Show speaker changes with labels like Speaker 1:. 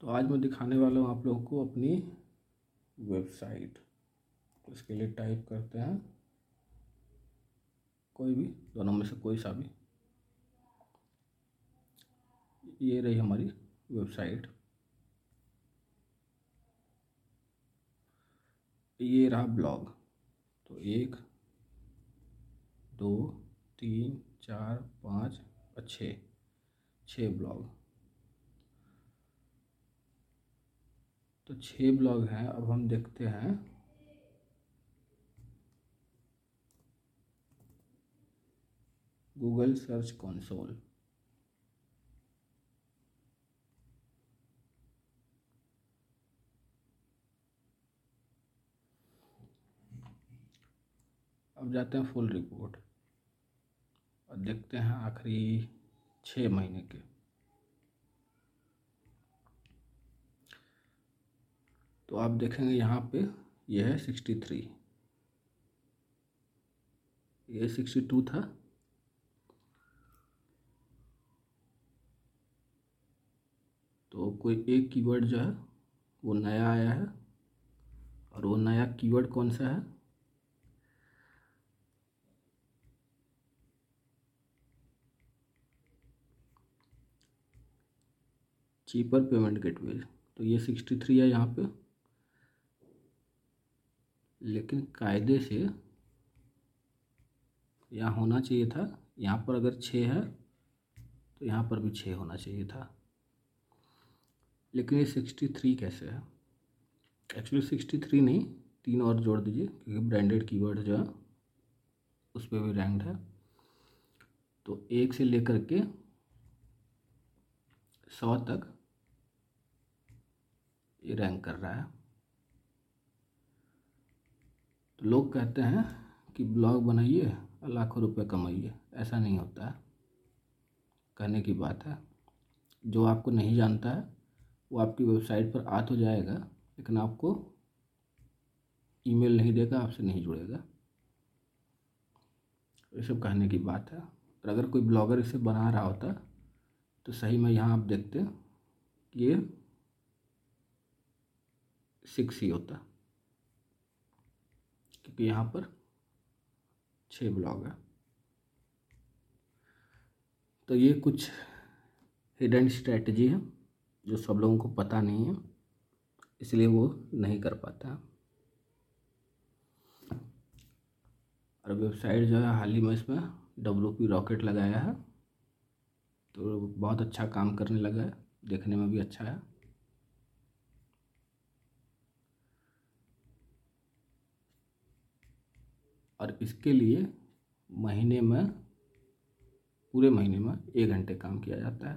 Speaker 1: तो आज मैं दिखाने वाला हूँ आप लोगों को अपनी वेबसाइट। तो इसके लिए टाइप करते हैं। कोई भी दोनों में से कोई सा भी। ये रही हमारी वेबसाइट। ये रहा ब्लॉग। तो एक, दो, तीन, चार, पाँच और छः छः ब्लॉग। तो छः ब्लॉग हैं, अब हम देखते हैं। गूगल सर्च कंसोल अब जाते हैं फुल रिपोर्ट और देखते हैं आखिरी छः महीने के। तो आप देखेंगे यहाँ पे यह है सिक्सटी थ्री ये सिक्सटी टू था। तो कोई एक कीवर्ड जो है, वो नया आया है। और वो नया कीवर्ड कौन सा है? चीपर पेमेंट गेटवे तो ये सिक्सटी थ्री है यहाँ पे। लेकिन कायदे से यहाँ होना चाहिए था। यहाँ पर अगर छः है तो यहाँ पर भी छः होना चाहिए था। लेकिन ये सिक्सटी थ्री कैसे है? एक्चुअली सिक्सटी थ्री नहीं, तीन और जोड़ दीजिए, क्योंकि ब्रांडेड कीवर्ड जो है, उस पर भी रैंक्ड है। तो एक से लेकर के सौ तक ये रैंक कर रहा है तो लोग कहते हैं कि ब्लॉग बनाइए, लाखों रुपए कमाइए। ऐसा नहीं होता। है कहने की बात है। जो आपको नहीं जानता है, वो आपकी वेबसाइट पर आ तो जाएगा, लेकिन आपको ईमेल नहीं देगा, आपसे नहीं जुड़ेगा। ये सब कहने की बात है। और अगर कोई ब्लॉगर इसे बना रहा होता तो सही में यहाँ आप देखते ये सिक्स ही होता। क्योंकि यहाँ पर छः ब्लॉग है। तो ये कुछ हिडन स्ट्रेटजी है, जो सब लोगों को पता नहीं है, इसलिए वो नहीं कर पाता। और वेबसाइट जो है, हाल ही में इसमें डब्ल्यू पी रॉकेट लगाया है तो बहुत अच्छा काम करने लगा है, देखने में भी अच्छा है। और इसके लिए महीने में पूरे महीने में एक घंटे काम किया जाता है।